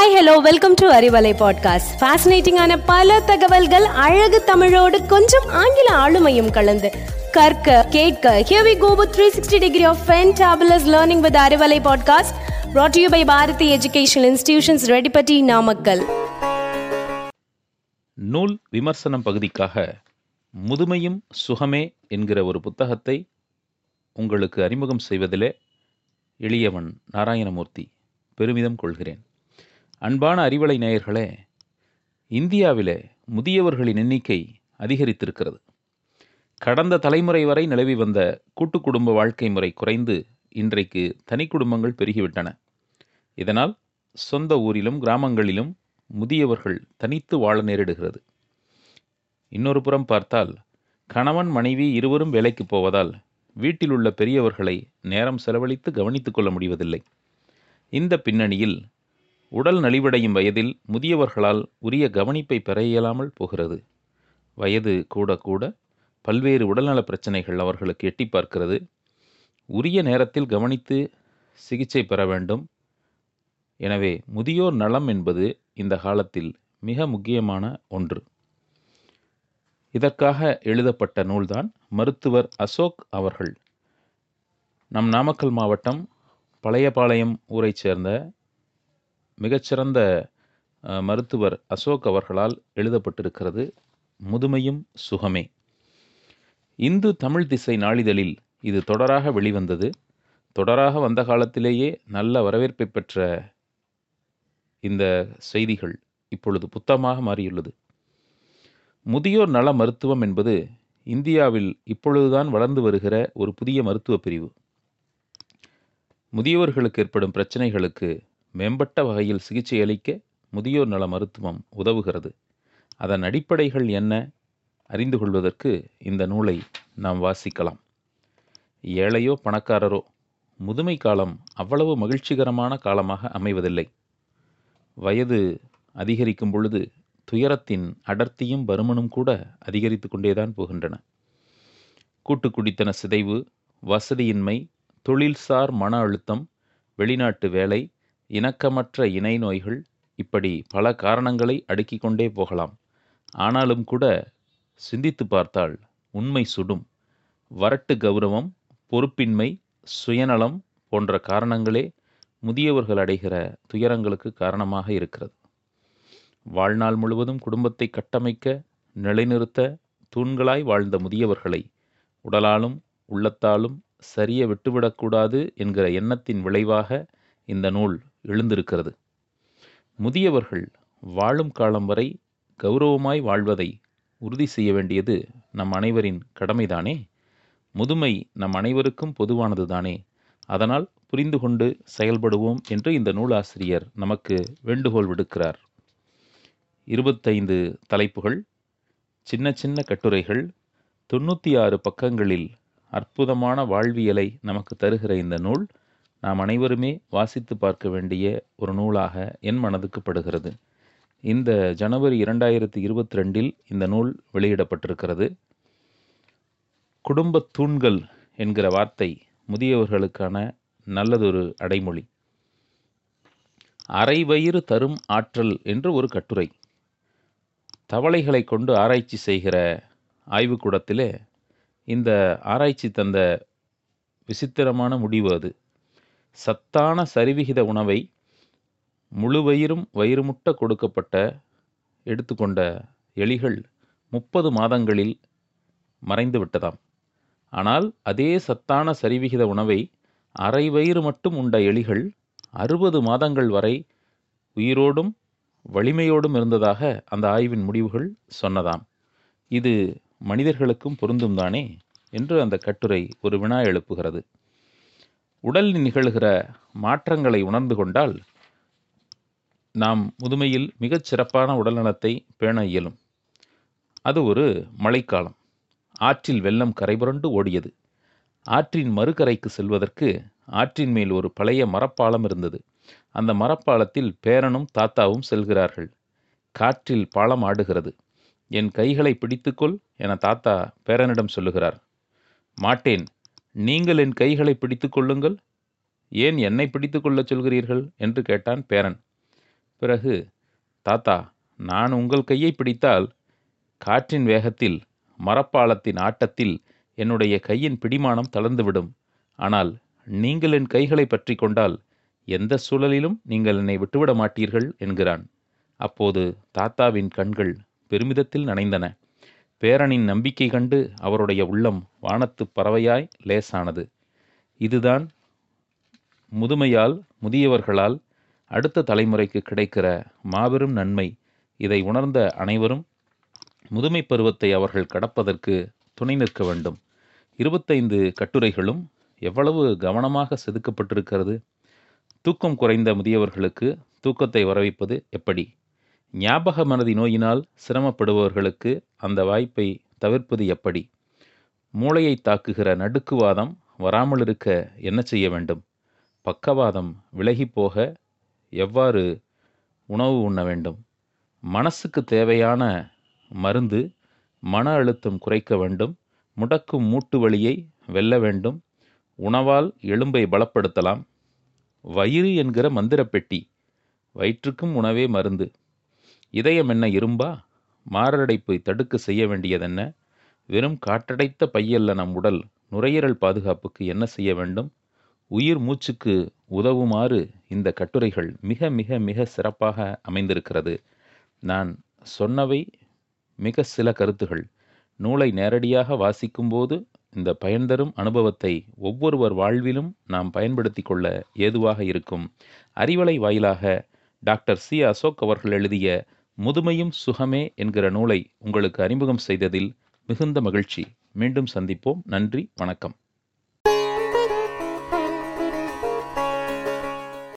Hi hello welcome to Arivalai podcast ஃபேசினேட்டிங்கான பல தகவல்கள் அழகு தமிழோடு கொஞ்சம் ஆங்கில ஆளுமையும் கலந்து. கற்க கேட்க here we go with 360 degree of fantabulous learning with Arivalai podcast brought to you by Bharathi educational institutions Redipatti Namakkal நூல் விமர்சனம் பகுதிக்காக முதுமையும் சுகமே என்கிற ஒரு புத்தகத்தை உங்களுக்கு அறிமுகம் செய்வதிலே எளியவன் நாராயணமூர்த்தி பெருமிதம் கொள்கிறேன். அன்பான அறிவலை நேயர்களே இந்தியாவிலே முதியவர்களின் எண்ணிக்கை அதிகரித்திருக்கிறது. கடந்த தலைமுறை வரை நிலவி வந்த கூட்டு குடும்ப வாழ்க்கை முறை குறைந்து இன்றைக்கு தனி குடும்பங்கள் பெருகிவிட்டன. இதனால் சொந்த ஊரிலும் கிராமங்களிலும் முதியவர்கள் தனித்து வாழ நேரிடுகிறது. இன்னொரு புறம் பார்த்தால் கணவன் மனைவி இருவரும் வேலைக்கு போவதால் வீட்டில் உள்ள பெரியவர்களை நேரம் செலவழித்து கவனித்துக் கொள்ள முடிவதில்லை. இந்த பின்னணியில் உடல் நலிவடையும் வயதில் முதியவர்களால் உரிய கவனிப்பை பெற இயலாமல் போகிறது. வயது கூட கூட பல்வேறு உடல்நல பிரச்சனைகள் அவர்களுக்கு எட்டி பார்க்கிறது. உரிய நேரத்தில் கவனித்து சிகிச்சை பெற வேண்டும். எனவே முதியோர் நலம் என்பது இந்த காலத்தில் மிக முக்கியமான ஒன்று. இதற்காக எழுதப்பட்ட நூல்தான் மருத்துவர் அசோக் அவர்கள். நம் நாமக்கல் மாவட்டம் பழையபாளையம் ஊரைச் சேர்ந்த மிகச்சிறந்த மருத்துவர் அசோக் அவர்களால் எழுதப்பட்டிருக்கிறது முதுமையும் சுகமே இந்து தமிழ் திசை நாளிதழில் இது தொடராக வெளிவந்தது. தொடராக வந்த காலத்திலேயே நல்ல வரவேற்பை பெற்ற இந்த செய்திகள் இப்பொழுது புத்தமாக மாறியுள்ளது. முதியோர் நல மருத்துவம் என்பது இந்தியாவில் இப்பொழுதுதான் வளர்ந்து வருகிற ஒரு புதிய மருத்துவ பிரிவு. முதியோர்களுக்கு ஏற்படும் பிரச்சனைகளுக்கு மேம்பட்ட வகையில் சிகிச்சை அளிக்க முதியோர் நல மருத்துவம் உதவுகிறது. அதன் அடிப்படைகள் என்ன? அறிந்து கொள்வதற்கு இந்த நூலை நாம் வாசிக்கலாம். ஏழையோ பணக்காரரோ முதுமை காலம் அவ்வளவு மகிழ்ச்சிகரமான காலமாக அமைவதில்லை. வயது அதிகரிக்கும் பொழுது துயரத்தின் அடர்த்தியும் பருமனும் கூட அதிகரித்து கொண்டேதான் போகின்றன. கூட்டு குடித்தன சிதைவு வசதியின்மை தொழில்சார் மன அழுத்தம் வெளிநாட்டு வேலை இணக்கமற்ற இணை நோய்கள் இப்படி பல காரணங்களை அடுக்கிக் கொண்டே போகலாம். ஆனாலும் கூட சிந்தித்து பார்த்தால் உண்மை சுடும். வரட்டு கௌரவம் பொறுப்பின்மை சுயநலம் போன்ற காரணங்களே முதியவர்கள் அடைகிற துயரங்களுக்கு காரணமாக இருக்கிறது. வாழ்நாள் முழுவதும் குடும்பத்தை கட்டமைக்க நிலைநிறுத்த தூண்களாய் வாழ்ந்த முதியவர்களை உடலாலும் உள்ளத்தாலும் சரிய விட்டுவிடக்கூடாது என்கிற எண்ணத்தின் விளைவாக இந்த நூல் எழுந்திருக்கிறது. முதியவர்கள் வாழும் காலம் வரை கௌரவமாய் வாழ்வதை உறுதி செய்ய வேண்டியது நம் அனைவரின் கடமைதானே? முதுமை நம் அனைவருக்கும் பொதுவானது தானே? அதனால் புரிந்து கொண்டு செயல்படுவோம் என்று இந்த நூலாசிரியர் நமக்கு வேண்டுகோள் விடுக்கிறார். இருபத்தைந்து தலைப்புகள் சின்ன சின்ன கட்டுரைகள் தொண்ணூற்றி ஆறு பக்கங்களில் அற்புதமான வாழ்வியலை நமக்கு தருகிற இந்த நூல் நாம் அனைவருமே வாசித்து பார்க்க வேண்டிய ஒரு நூலாக என் மனதுக்கு படுகிறது. இந்த ஜனவரி இரண்டாயிரத்தி இருபத்தி ரெண்டில் இந்த நூல் வெளியிடப்பட்டிருக்கிறது. குடும்பத் தூண்கள் என்கிற வார்த்தை முதியவர்களுக்கான நல்லதொரு அடைமொழி. அரை வயிறு தரும் ஆற்றல் என்று ஒரு கட்டுரை. தவளைகளை கொண்டு ஆராய்ச்சி செய்கிற ஆய்வுக்கூடத்திலே இந்த ஆராய்ச்சி தந்த விசித்திரமான முடிவு அது. சத்தான சரிவிகித உணவை முழு வயிறும் வயிறுமுட்ட கொடுக்கப்பட்ட எடுத்துக்கொண்ட எலிகள் முப்பது மாதங்களில் மறைந்து விட்டதாம். ஆனால் அதே சத்தான சரிவிகித உணவை அரை வயிறு மட்டும் உண்ட எலிகள் அறுபது மாதங்கள் வரை உயிரோடும் வலிமையோடும் இருந்ததாக அந்த ஆய்வின் முடிவுகள் சொன்னதாம். இது மனிதர்களுக்கும் பொருந்தும் தானே என்று அந்த கட்டுரை ஒரு வினா எழுப்புகிறது. உடலில் நிகழ்கிற மாற்றங்களை உணர்ந்து கொண்டால் நாம் முதுமையில் மிகச் சிறப்பான உடல்நலத்தை பேண இயலும். அது ஒரு மழைக்காலம். ஆற்றில் வெள்ளம் கரைபுரண்டு ஓடியது. ஆற்றின் மறுகரைக்கு செல்வதற்கு ஆற்றின் மேல் ஒரு பழைய மரப்பாலம் இருந்தது. அந்த மரப்பாலத்தில் பேரனும் தாத்தாவும் செல்கிறார்கள். காற்றில் பாலம் ஆடுகிறது. என் கைகளை பிடித்துக்கொள் என தாத்தா பேரனிடம் சொல்லுகிறார். மாட்டேன். நீங்கள் என் கைகளை பிடித்து கொள்ளுங்கள். ஏன் என்னை பிடித்து கொள்ளச் சொல்கிறீர்கள்? என்று கேட்டான் பேரன். பிறகு தாத்தா நான் உங்கள் கையை பிடித்தால் காற்றின் வேகத்தில் மரப்பாலத்தின் ஆட்டத்தில் என்னுடைய கையின் பிடிமானம் தளர்ந்துவிடும். ஆனால் நீங்கள் என் கைகளை பற்றி கொண்டால் எந்த சூழலிலும் நீங்கள் என்னை விட்டுவிட மாட்டீர்கள் என்கிறான். அப்போது தாத்தாவின் கண்கள் பெருமிதத்தில் நனைந்தன. பேரனின் நம்பிக்கை கண்டு அவருடைய உள்ளம் வானத்து பறவையாய் லேசானது. இதுதான் முதுமையால் முதியவர்களால் அடுத்த தலைமுறைக்கு கிடைக்கிற மாபெரும் நன்மை. இதை உணர்ந்த அனைவரும் முதுமை பருவத்தை அவர்கள் கடப்பதற்கு துணை நிற்க வேண்டும். இருபத்தைந்து கட்டுரைகளும் எவ்வளவு கவனமாக செதுக்கப்பட்டிருக்கிறது? தூக்கம் குறைந்த முதியவர்களுக்கு தூக்கத்தை வரவைப்பது எப்படி? ஞாபக மனதி நோயினால் சிரமப்படுபவர்களுக்கு அந்த வாய்ப்பை தவிர்ப்பது எப்படி? மூளையை தாக்குகிற நடுக்குவாதம் வராமல் இருக்க என்ன செய்ய வேண்டும்? பக்கவாதம் விலகிப்போக எவ்வாறு உணவு உண்ண வேண்டும்? மனசுக்கு தேவையான மருந்து மன அழுத்தம் குறைக்க வேண்டும். முடக்கும் மூட்டு வலியை வெல்ல வேண்டும். உணவால் எலும்பை பலப்படுத்தலாம். வயிறு என்கிற மந்திரப்பெட்டி. வயிற்றுக்கும் உணவே மருந்து. இதயம் என்ன இரும்பா? மாரடைப்பை தடுக்க செய்ய வேண்டியதென்ன? வெறும் காற்றடைத்த பையல்ல நம் உடல் நுரையீரல் பாதுகாப்புக்கு என்ன செய்ய வேண்டும்? உயிர் மூச்சுக்கு உதவுமாறு இந்த கட்டுரைகள் மிக மிக மிக சிறப்பாக அமைந்திருக்கிறது. நான் சொன்னவை மிக சில கருத்துகள். நூலை நேரடியாக வாசிக்கும்போது இந்த பயன்தரும் அனுபவத்தை ஒவ்வொருவர் வாழ்விலும் நாம் பயன்படுத்தி கொள்ள ஏதுவாக இருக்கும். அறிவலை வாயிலாக டாக்டர் சி. அசோக் அவர்கள் எழுதிய முதுமையும் சுகமே என்கிற நூலை உங்களுக்கு அறிமுகம் செய்ததில் மிகுந்த மகிழ்ச்சி. மீண்டும் சந்திப்போம். நன்றி. வணக்கம்.